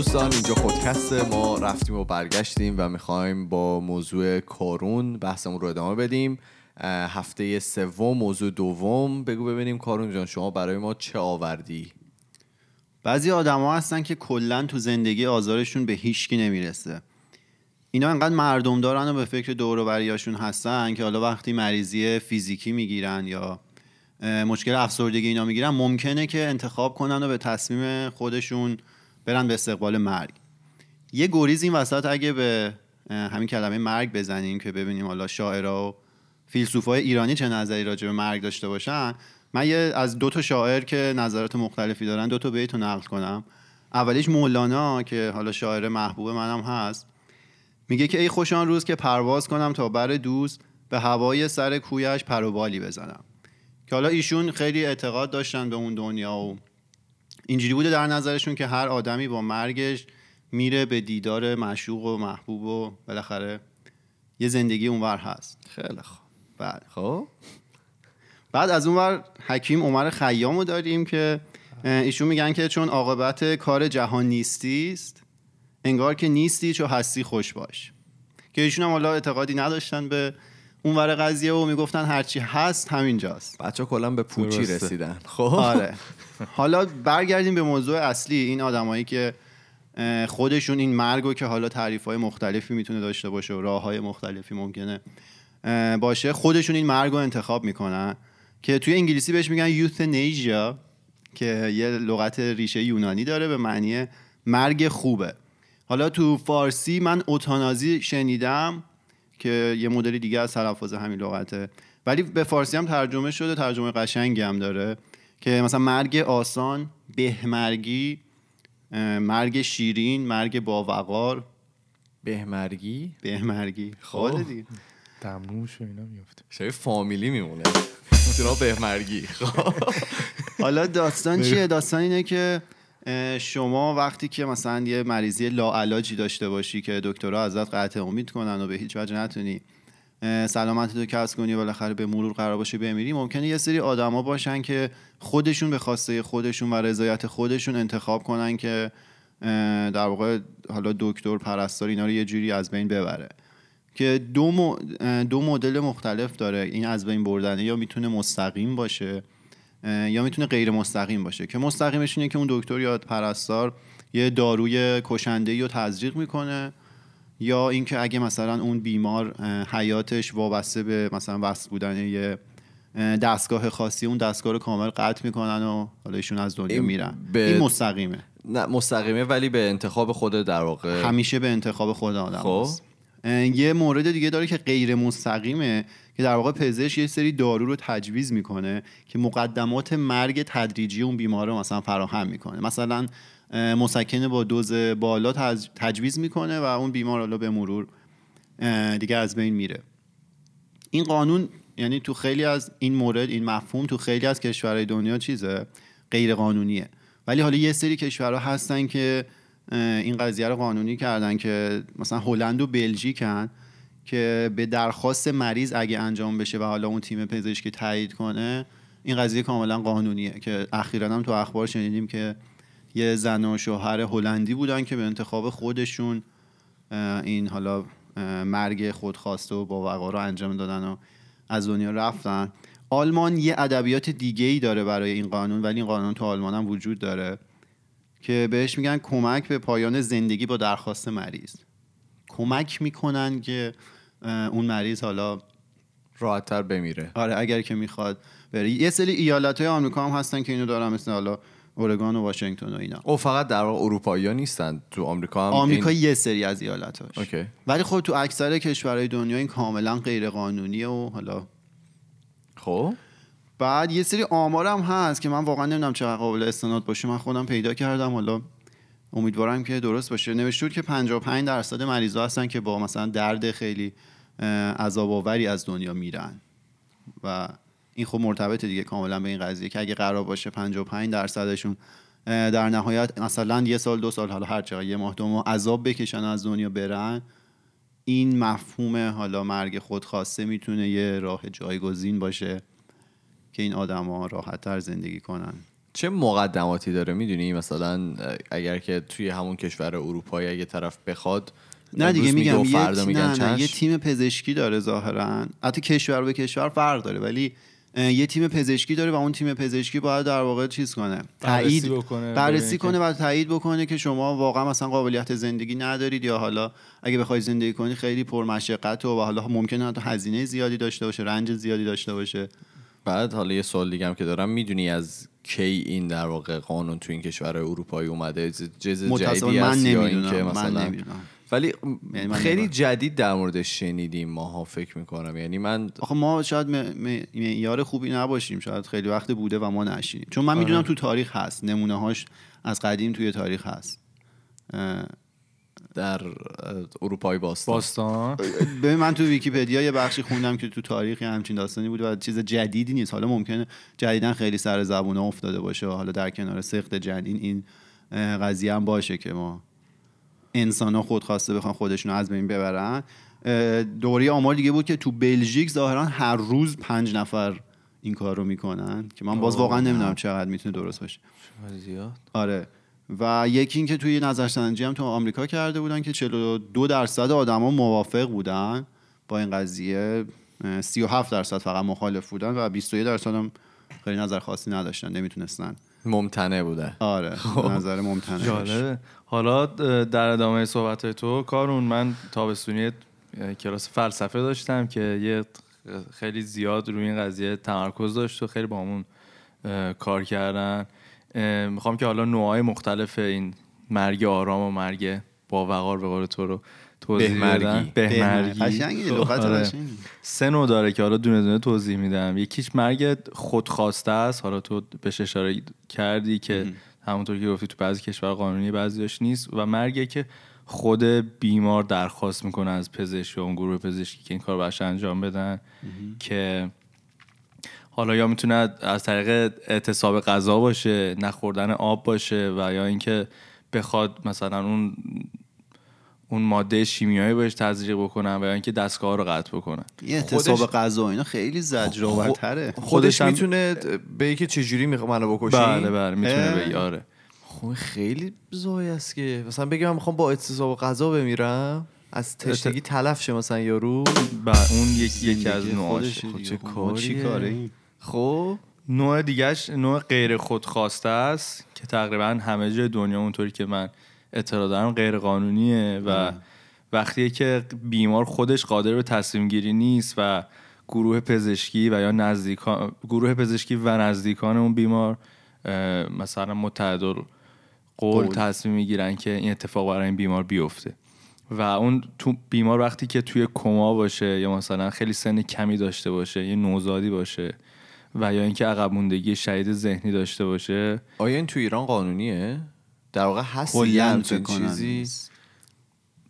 دوستان اینجا خودکست ما. رفتیم و برگشتیم و می‌خوایم با موضوع کارون بحثمون رو ادامه بدیم. هفته سوم موضوع دوم. بگو ببینیم کارون جان شما برای ما چه آوردی؟ بعضی آدما هستن که کلا تو زندگی آزارشون به هیچکی نمی‌رسه. اینا انقدر مردم دارن و به فکر دور و هستن که حالا وقتی مریضی فیزیکی می‌گیرن یا مشکل افسردگی اینا می‌گیرن ممکنه که انتخاب کنن و به تصمیم خودشون برن به استقبال مرگ. یه گریز این وسط اگه به همین کلمه مرگ بزنیم که ببینیم حالا شاعرها و فیلسوفای ایرانی چه نظری راجع به مرگ داشته باشن. من یه از دو تا شاعر که نظرات مختلفی دارن دو تا بیت نقل کنم. اولیش مولانا که حالا شاعر محبوب منم هست. میگه که ای خوشان روز که پرواز کنم تا بر دوست به هوای سر کویش پروبالی بزنم. که حالا ایشون خیلی اعتقاد داشتن به اون دنیا و اینجوری بوده در نظرشون که هر آدمی با مرگش میره به دیدار معشوق و محبوب و بالاخره یه زندگی اونور هست. خیلی خوب. بعد خب. بعد از اونور حکیم عمر خیامو داریم که ایشون میگن که چون عاقبت کار جهان نیستی است انگار که نیستی چو هستی خوش باش. که ایشون هم حالا اعتقادی نداشتن به اون ور قضیه و می‌گفتن هرچی هست همینجاست. بچه کلا به پوچی درسته. رسیدن. خب. آره. حالا برگردیم به موضوع اصلی این آدمایی که خودشون این مرگ که حالا تعریف های مختلفی می‌تونه داشته باشه و راه های مختلفی ممکنه باشه خودشون این مرگ رو انتخاب می‌کنن که توی انگلیسی بهش میگن یوتنیژیا که یه لغت ریشه یونانی داره به معنی مرگ خوبه. حالا تو فارسی من اوتانازی شنیدم که یه مدل دیگه از تلفظ همین لغته. ولی به فارسی هم ترجمه شده ترجمه قشنگی هم داره که مثلا مرگ آسان بهمرگی مرگ شیرین مرگ باوقار. بهمرگی؟ بهمرگی. خب. خود دیگه. دمنوش و اینا میفته شبیه فامیلی میمونه. جناب بهمرگی. خب. حالا داستان چیه؟ داستان اینه که شما وقتی که مثلا یه مریضی لاعلاجی داشته باشی که دکترها ازت قطع امید کنن و به هیچ وجه نتونی سلامت تو کسب کنی بالاخره به مرور قرار باشه بمیری ممکنه یه سری آدما باشن که خودشون به خواسته خودشون و رضایت خودشون انتخاب کنن که در واقع حالا دکتر پرستار اینا رو یه جوری از بین ببره. که دو, مدل مختلف داره. این از بین بردنه یا می‌تونه مستقیم باشه یا می‌تونه غیر مستقیم باشه. که مستقیمش اینه که اون دکتر یا پرستار یه داروی کشنده رو تزریق می‌کنه یا اینکه اگه مثلا اون بیمار حیاتش وابسته به مثلا وصل بودن یه اه، دستگاه خاصی اون دستگاه رو کامل قطع می‌کنن و حالا ایشون از دنیا این میرن. به- این مستقیمه. نه مستقیمه ولی به انتخاب خود در واقع همیشه به انتخاب خود آدم خب. یه مورد دیگه داره که غیر مستقیمه که در واقع پزشک یه سری دارو رو تجویز می‌کنه که مقدمات مرگ تدریجی اون بیمار رو مثلا فراهم می‌کنه. مثلا مسکن با دوز بالا تج- تجویز می‌کنه و اون بیمار حالا به مرور دیگه از بین میره. این قانون یعنی تو خیلی از این مورد این مفهوم تو خیلی از کشورهای دنیا چیزه؟ غیر قانونیه ولی حالا یه سری کشورها هستن که این قضیه رو قانونی کردن که مثلا هلند و بلژیکن. که به درخواست مریض اگه انجام بشه و حالا اون تیم پزشکی تایید کنه این قضیه کاملا قانونیه که اخیرا هم تو اخبار شنیدیم که یه زن و شوهر هلندی بودن که به انتخاب خودشون این حالا مرگ خودخواسته و با وقا رو انجام دادن و از دنیا رفتن. آلمان یه ادبیات دیگه ای داره برای این قانون ولی این قانون تو آلمان هم وجود داره که بهش میگن کمک به پایان زندگی با درخواست مریض. کمک می‌کنن که اون مریض حالا راحتتر بمیره. آره اگر که می‌خواد بره. یه سری ایالت های آمریکا هم هستن که اینو دارن مثل حالا اورگان و واشنگتن و اینا. او فقط در واقع اروپایی ها نیستن. تو آمریکا هم آمریکا این... یه سری از ایالتاش اوکی. ولی خب تو اکثر کشورهای دنیا این کاملا غیر قانونیه و حالا خب؟ بعد یه سری آمارم هست که من واقعا نمی‌دونم چقدر قابل استناد باشه. من خودم پیدا کردم حالا امیدوارم که درست باشه. نوشته بود که 55 درصد مریضا هستن که با مثلا درد خیلی عذاب آوری از دنیا میرن. و این خب مرتبط دیگه کاملا به این قضیه که اگه قرار باشه 55 درصدشون در نهایت مثلا یه سال دو سال حالا هر چقدر یه ماه دو ماه عذاب بکشن از دنیا برن این مفهوم حالا مرگ خودخواسته می‌تونه یه راه جایگزین باشه که این آدما راحت تر زندگی کنن. چه مقدماتی داره؟ می‌دونی مثلا اگر که توی همون کشور اروپایی اگه طرف بخواد نه دیگه میگم و یه, فردا میگن نه نه یه. تیم پزشکی داره ظاهرا. حتی کشور به کشور فرق داره ولی یه تیم پزشکی داره و اون تیم پزشکی باید در واقع چیز کنه تایید بکنه، بررسی کنه و تایید بکنه که شما واقعا مثلا قابلیت زندگی ندارید یا حالا اگه بخوای زندگی کنی خیلی پرمشقت و حالا ممکنه حتی هزینه زیادی داشته باشه رنج زیادی داشته باشه. بعد حالا یه سوال دیگه هم که دارم می‌دونی از کی این در واقع قانون تو این کشور اروپایی اومده؟ جز جدیدی است یا اینکه مثلا ولی یعنی من خیلی نمی‌دونم. جدید در موردش شنیدیم ماها فکر می‌کنم. یعنی من آخه ما شاید م- م- معیار خوبی نباشیم. شاید خیلی وقت بوده و ما نشینیم. چون من می‌دونم تو تاریخ هست. نمونه هاش از قدیم توی تاریخ هست. در اروپای باستان. باستان. ببین من تو ویکیپدیا یه بخشی خوندم که تو تاریخ یه همچین داستانی بود و چیز جدیدی نیست. حالا ممکنه جدیدا خیلی سر زبون افتاده باشه و حالا در کنار سخت جنین این قضیه هم باشه که ما انسان ها خودخواسته بخوان خودشون از بین ببرن. اه، دوره آمار دیگه بود که تو بلژیک ظاهرا هر روز پنج نفر این کار رو می‌کنن که من باز واقعا. نمی‌دونم چقدر می‌تونه درست باشه. زیاد؟ آره. و یکی اینکه توی نظرسنجی هم تو آمریکا کرده بودن که 42 درصد آدما موافق بودن با این قضیه اه، 37 درصد فقط مخالف بودن و 21 درصد هم خیلی نظر خاصی نداشتن نمی‌تونستن. ممتنع بوده آره نظر ممتنع داشت. جالبه. حالا در ادامه صحبت تو کارون من تابستونی کلاس فلسفه داشتم که یه خیلی زیاد روی این قضیه تمرکز داشت و خیلی با همون کار کردن. می‌خوام که حالا نوعای مختلف این مرگ آرام و مرگ با وقار به قول تو رو توضیح بهمرگی. بدم بهمرگی. بهمرگی قشنگی لغت آره. قشنگی. سه نوع داره که حالا دونه دونه توضیح میدم یکیش مرگ خودخواسته است حالا تو بهش اشاره کردی که همونطور که گفتی تو بعضی کشور قانونی بعضیش نیست و مرگی که خود بیمار درخواست می‌کنه از پزشک یا اون گروه پزشکی که این کار براش انجام بدن که حالا یا می‌تونه از طریق اعتصاب غذا باشه نخوردن آب باشه و یا اینکه بخواد مثلا اون اون ماده شیمیایی بهش تزریق بکنن و یا اینکه دستگاه رو قطع بکنن. یه اعتصاب خودش- غذا و اینا خیلی زجرآورتره. خودش خودش هم- می‌تونه به که چجوری می‌خوام منو بکشی؟ بله بله می‌تونه. بگی آره. خب خیلی زای است که مثلا بگم من می‌خوام با اعتصاب غذا بمیرم از تشنگی تلف شه مثلا یارو. و اون یک یکی از نوعاش. خودشه خب. چه خب کاریه؟ کاره؟ این خب. نوع دیگهش نوع غیر خودخواسته است که تقریبا همه جای دنیا اونطوری که من اطلاع دارم غیر قانونیه و وقتی که بیمار خودش قادر به تصمیم گیری نیست و گروه پزشکی و یا نزدیکان گروه پزشکی و نزدیکان اون بیمار مثلا متعدل قول قول. تصمیم می‌گیرن که این اتفاق برای این بیمار بیفته. و اون تو بیمار وقتی که توی کما باشه یا مثلا خیلی سن کمی داشته باشه یه نوزادی باشه و یا اینکه عقب موندگی شدید ذهنی داشته باشه. آیا این تو ایران قانونیه؟ در واقع هست یه چیزی.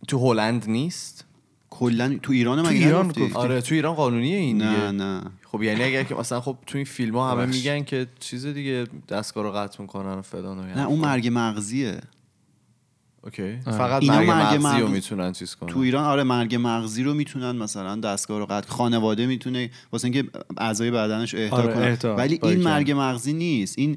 تو هلند نیست؟ کلا تو ایران مگه ایران. آره تو ایران قانونیه این نه دیگه. نه. خب یعنی اگر که مثلا خب تو این فیلم ها همه. میگن که چیز دیگه دستگاه رو قطع می‌کنن و فلان و نه اون مرگ مغزیه. اوکی آره. فقط اینا مرگ مرگ مغزی رو می‌تونن چیز کنن تو ایران آره مرگ مغزی رو می‌تونن مثلا دستگاه رو قطع خانواده می‌تونه واسه اینکه اعضای بدنش اهدا آره، کنن اهدا. ولی باریکلا. این مرگ مغزی نیست این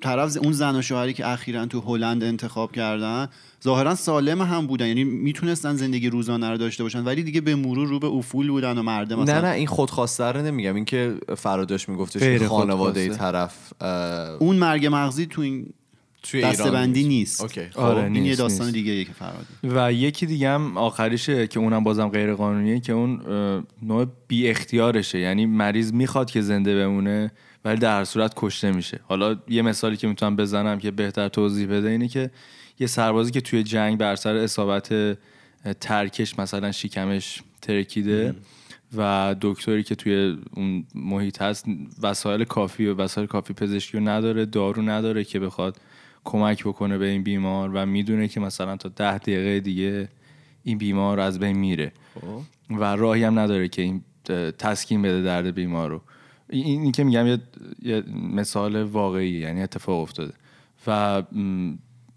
طرف اون زن و شوهری که اخیرا تو هلند انتخاب کردن ظاهرا سالم هم بودن یعنی می‌تونستن زندگی روزانه رو داشته باشن ولی دیگه به مرور رو به افول بودن و مرده مثلا نه نه این خودخواسته رو نمیگم این که فراداش میگفتش خانواده. طرف اون مرگ مغزی تو این توی دسته ایران بندی نیست. اوکی خب. آره، این یه نیست، داستان نیست. دیگه که فراده و یکی دیگه هم آخریشه که اونم بازم غیر قانونیه که اون نوع بی اختیارشه یعنی مریض می‌خواد که زنده بمونه ولی در هر صورت کشته میشه حالا یه مثالی که می‌تونم بزنم که بهتر توضیح بده اینه که یه سربازی که توی جنگ بر سر اصابت ترکش مثلا شکمش ترکیده و دکتری که توی اون محیط هست وسایل کافی و وسایل کافی پزشکی رو نداره دارو نداره که بخواد کمک بکنه به این بیمار و می‌دونه که مثلا تا ده دقیقه دیگه این بیمار از بین میره. خب. و راهی هم نداره که این تسکین بده درد بیمار رو. این این که میگم یه, یه مثال واقعی یعنی اتفاق افتاده. و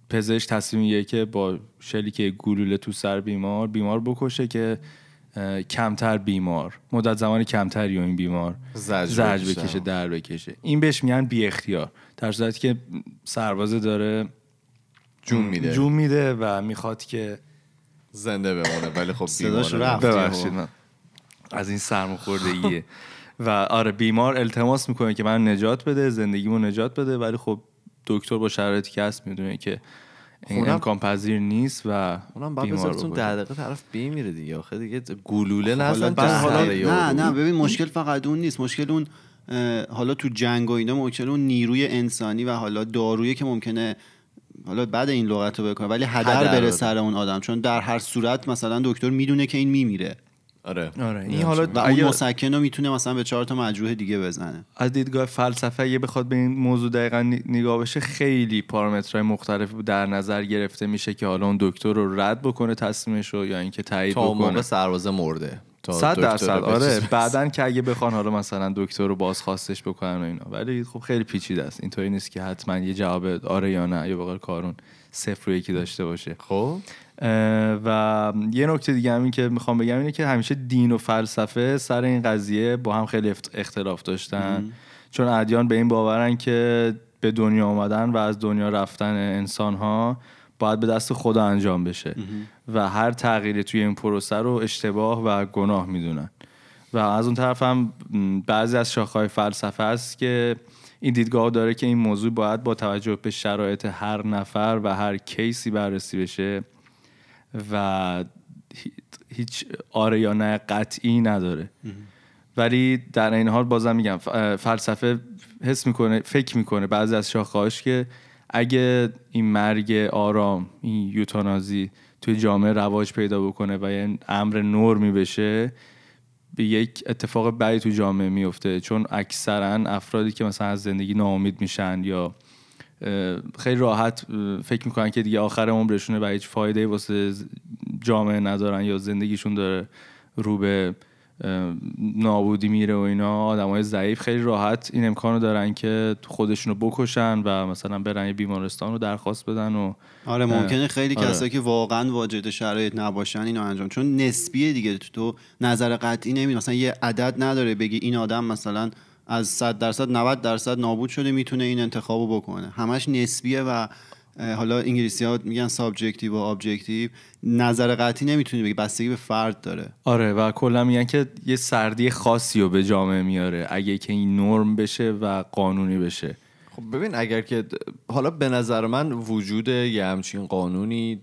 پزشک تصمیم که با شلیک گلوله تو سر بیمار بیمار بکشه که کمتر بیمار. مدت زمان کمتری و این بیمار. زجر زرج بکشه. در بکشه. این بهش میگن بی اختیار. در صورتی که سربازه داره جون میده. جون میده و می‌خواد که زنده بمونه ولی خب صداش بیماره. رفت. ببخشید. من از این سرماخوردگیه. و آره بیمار التماس می‌کنه که من نجات بده زندگیمو نجات بده ولی خب دکتر با شرایطی که هست می‌دونه که این اونم- امکان پذیر نیست و اونم بعد بذارتون. ده دقیقه طرف بیمیره دیگه آخه دیگه گلوله حالا نزن در- نه. نه ببین مشکل فقط اون نیست مشکل اون حالا تو جنگ و اینا ممکنه اون نیروی انسانی و حالا دارویی که ممکنه حالا بعد این لغت رو بکنه ولی هدر هدر بره. سر اون آدم چون در هر صورت مثلا دکتر می‌دونه که این میمیره آره. آره. این حالا و اون اگه مسکن رو می‌تونه مثلا به چهار تا مجروح دیگه بزنه. از دیدگاه فلسفه اگه بخواد به این موضوع دقیقا نگاه بشه خیلی پارامترهای مختلفی در نظر گرفته میشه که حالا اون دکتر رو رد بکنه تصمیمش رو یا اینکه تایید تا اون موقع بکنه سربازه مرده. تا صد درصد. آره. بعدن که اگه بخوان حالا مثلا دکتر رو بازخواستش بکنن و اینا. ولی خب خیلی پیچیده است. اینطوری نیست که حتما یه جواب آره یا نه یا بقول کارون صفر و یکی داشته باشه. خب. و یه نکته دیگه همین که می‌خوام بگم اینه که همیشه دین و فلسفه سر این قضیه با هم خیلی اختلاف داشتن. چون ادیان به این باورن که به دنیا آمدن و از دنیا رفتن انسان ها باید به دست خدا انجام بشه. و هر تغییری توی این پروسه رو اشتباه و گناه می‌دونن. و از اون طرف هم بعضی از شاخه‌های فلسفه هست که این دیدگاه داره که این موضوع باید با توجه به شرایط هر نفر و هر کیسی بررسی بشه. و هی- هیچ آره یا نه قطعی نداره. ولی در این حال بازم میگم فلسفه حس می‌کنه فکر می‌کنه بعضی از شاخه‌هاش که اگه این مرگ آرام این یوتانازی توی جامعه رواج پیدا بکنه و یه امر نرمی بشه به یک اتفاق بدی تو جامعه میفته چون اکثرا افرادی که مثلا از زندگی ناامید میشن یا خیلی راحت فکر می‌کنن که دیگه آخر عمرشونه و هیچ فایده واسه جامعه ندارن یا زندگیشون داره رو به نابودی میره و اینا. آدم های ضعیف خیلی راحت این امکانو دارن که خودشون رو بکشن و مثلا برن یه بیمارستان رو درخواست بدن و آره ممکنه خیلی آره. کسایی که واقعا واجد شرایط نباشن اینو انجام. چون نسبیه دیگه تو, تو نظر قطعی نمی مثلا یه عدد نداره بگی این آدم مثلا از 100 درصد 90 درصد نابود شده می‌تونه این انتخابو بکنه. همش نسبیه و حالا انگلیسی ها میگن subjective و objective نظر قطعی نمی‌تونی بگی بستگی به فرد داره. آره و کلا میگن که یه سردی خاصی رو به جامعه میاره اگه که این نرم بشه و قانونی بشه. خب ببین اگر که حالا به نظر من وجود یه همچین قانونی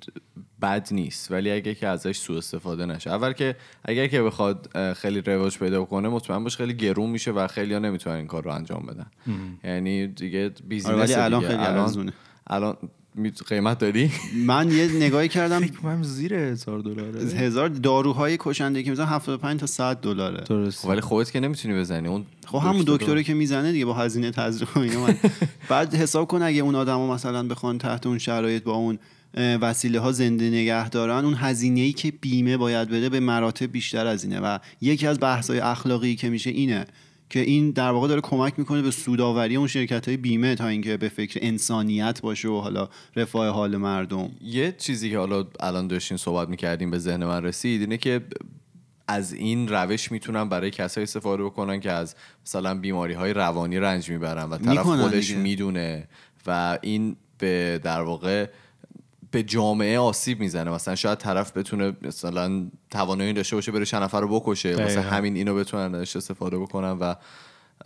بد نیست ولی اگر که ازش سوء استفاده نشه. اول که اگر که بخواد خیلی رواج پیدا کنه مطمئن باش خیلی گرون میشه و خیلی ها نمی‌تونن این کار رو انجام بدن. یعنی دیگه بیزینس آره، ولی الان. خیلی ارزونه. الان می- قیمت داری؟ من یه نگاهی کردم. فکر کنم زیر هزار دلاره. هزار داروهای کشنده که میزن 75 تا 100 دلاره. درست ولی خودت که نمی‌تونی بزنی. اون خب همون دکتری که می‌زنه دیگه با هزینه تزریق اینا من بعد حساب کن اگه اون آدما مثلا بخوان تحت اون شرایط با اون وسیله ها زنده نگه دارن اون هزینه ای که بیمه باید بده به مراتب بیشتر از اینه و یکی از بحث های اخلاقی که میشه اینه که این در واقع داره کمک می‌کنه به سوداوری اون شرکت های بیمه تا اینکه به فکر انسانیت باشه و حالا رفاه حال مردم یه چیزی که حالا الان داشتین صحبت می‌کردیم به ذهن من رسید اینه که از این روش می‌تونن برای کسایی استفاده بکنن که از مثلا بیماری های روانی رنج می‌برن و طرف خودش. می‌دونه و این به در واقع به جامعه آسیب می‌زنه. مثلا شاید طرف بتونه مثلا توانایی داشته باشه بره چند نفر رو بکشه دقیقاً. همین اینو بتونن ازش استفاده بکنن و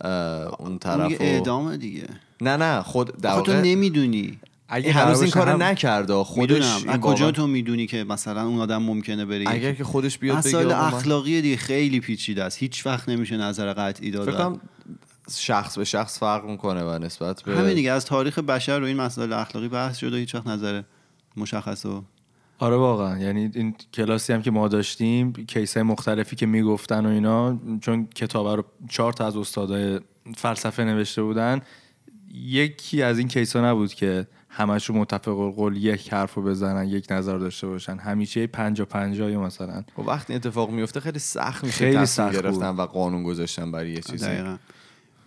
اون اون طرف دیگه اعدامه دیگه. نه نه خود در تو نمی‌دونی. اگه هنوز این کارو هم- نکرده. خودش از کجا تو می‌دونی که مثلا اون آدم ممکنه بره اگر که خودش بیاد بگه مسائل اخلاقی دیگه خیلی پیچیده است. هیچ وقت نمیشه نظر قطعی فکر داد کنم شخص به شخص فرق می‌کنه و نسبت به همین دیگه از تاریخ بشر رو این مسائل اخلاقی بحث شده هیچ وقت نظر مشخص و آره واقعا. یعنی این کلاسی هم که ما داشتیم کیس های مختلفی که می‌گفتن و اینا چون کتاب رو چهار تا از استادای فلسفه نوشته بودن یکی از این کیس ها نبود که همش رو متفق القول یک حرف رو بزنن یک نظر داشته باشن. همیشه پنجا پنجا یا مثلا. خب وقتی اتفاق میفته خیلی سخت میشه خیلی سخت گرفتن بود. و قانون گذاشتن برای یه چیزی. دقیقا.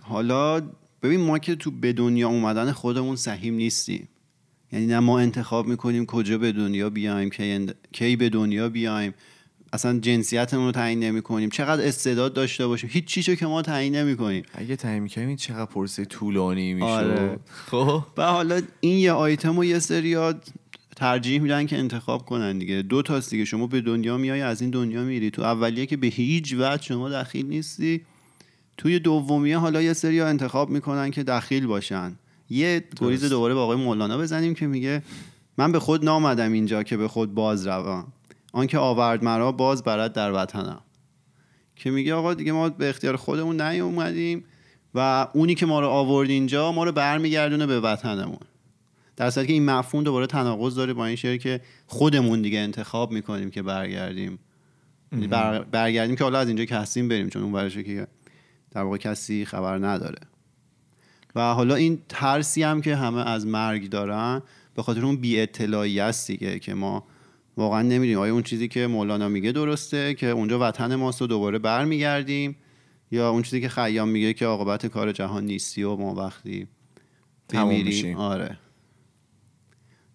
حالا ببین ما که تو به دنیا اومدن خودمون سهیم نیستیم. یعنی نه ما انتخاب می‌کنیم کجا به دنیا بیایم کی, اند- کی به دنیا بیایم. اصلا جنسیتمون رو تعیین نمی کنیم چقدر استعداد داشته باشیم. هیچ چیزو که ما تعیین نمی کنیم اگه تعیین این چقدر پرسه طولانی میشه آره. خب. و حالا این یه آیتم و یه سری ترجیح میدن که انتخاب کنن دیگه. دو تاست دیگه. شما به دنیا میای از این دنیا میری. تو اولیه که به هیچ وجه شما دخیل نیستی. توی دومیه حالا یه سری انتخاب می‌کنن که دخیل باشن. یه گریز دوباره با آقای مولانا بزنیم که میگه من به خود نامدم اینجا که به خود باز روم. آنکه آورد مرا باز برد در وطنم. که میگه آقا دیگه ما به اختیار خودمون نیومدیم و اونی که ما رو آورد اینجا ما رو برمیگردونه به وطنمون. در صورتی که این مفهوم دوباره تناقض داره با این شعر که خودمون دیگه انتخاب می‌کنیم که برگردیم. یعنی بر برگردیم که حالا از اینجا که هستیم بریم چون اون که در واقع کسی خبر نداره. و حالا این ترسی هم که همه از مرگ دارن به خاطر اون بی اطلاعی است دیگه که ما واقعا نمی‌دونیم. آیا اون چیزی که مولانا میگه درسته که اونجا وطن ماست و دوباره برمیگردیم یا اون چیزی که خیام میگه که عاقبت کار جهان نیستی و ما وقتی بمیریم. آره.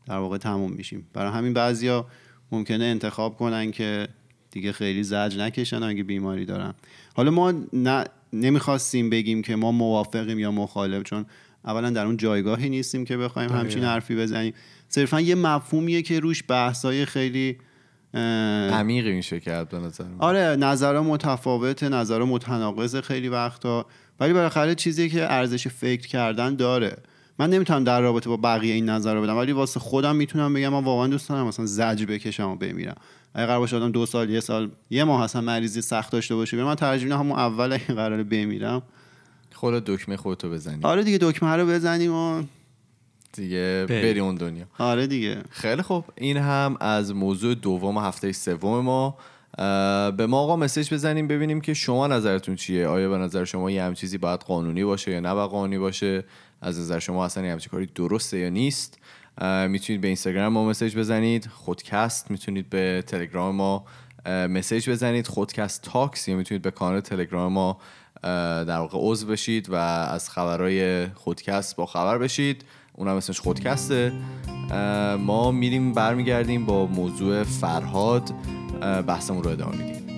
در واقع تموم میشیم. برای همین بعضیا ممکنه انتخاب کنن که دیگه خیلی زجر نکشن اگه بیماری دارن. حالا ما نه نمی‌خواستیم بگیم که ما موافقیم یا مخالف چون اولا در اون جایگاهی نیستیم که بخوایم همچین حرفی بزنیم. صرفا یه مفهومیه که روش بحثای خیلی عمیقی میشه کرد به نظر. آره نظرها متفاوته نظرها متناقض خیلی وقتا ولی بالاخره چیزی که ارزش فکر کردن داره. من نمی‌تونم در رابطه با بقیه این نظر رو بدم ولی واسه خودم می‌تونم بگم من واقعا دوست دارم مثلا زجر بکشم و بمیرم. اگه قرار باشه آدم دو سال یه سال یه ماه اصلا مریضی سخت داشته باشه به من ترجیح میدم همون اول اگه قراره بمیرم. خودت دکمه خودتو بزنی آره دیگه دکمه رو بزنیم و دیگه بری. بری اون دنیا. آره دیگه. خیلی خوب. این هم از موضوع دوم هفته سوم ما. به ما آقا مسیج بزنیم ببینیم که شما نظرتون چیه؟ آیا به نظر شما یه همچین چیزی باید قانونی باشه یا نباید قانونی باشه؟ از نظر شما اصلا یه همچین کاری درسته یا نیست؟ می‌تونید به اینستاگرام ما مسیج بزنید. خودکست می‌تونید به تلگرام ما مسیج بزنید. خودکست تاکس یا می‌تونید به کانال تلگرام ما در واقع عضو بشید و از خبرهای خودکست با خبر بشید. اونم اسمش خودکسته. ما میریم برمیگردیم با موضوع فرهاد. بحثمون رو ادامه میدیم.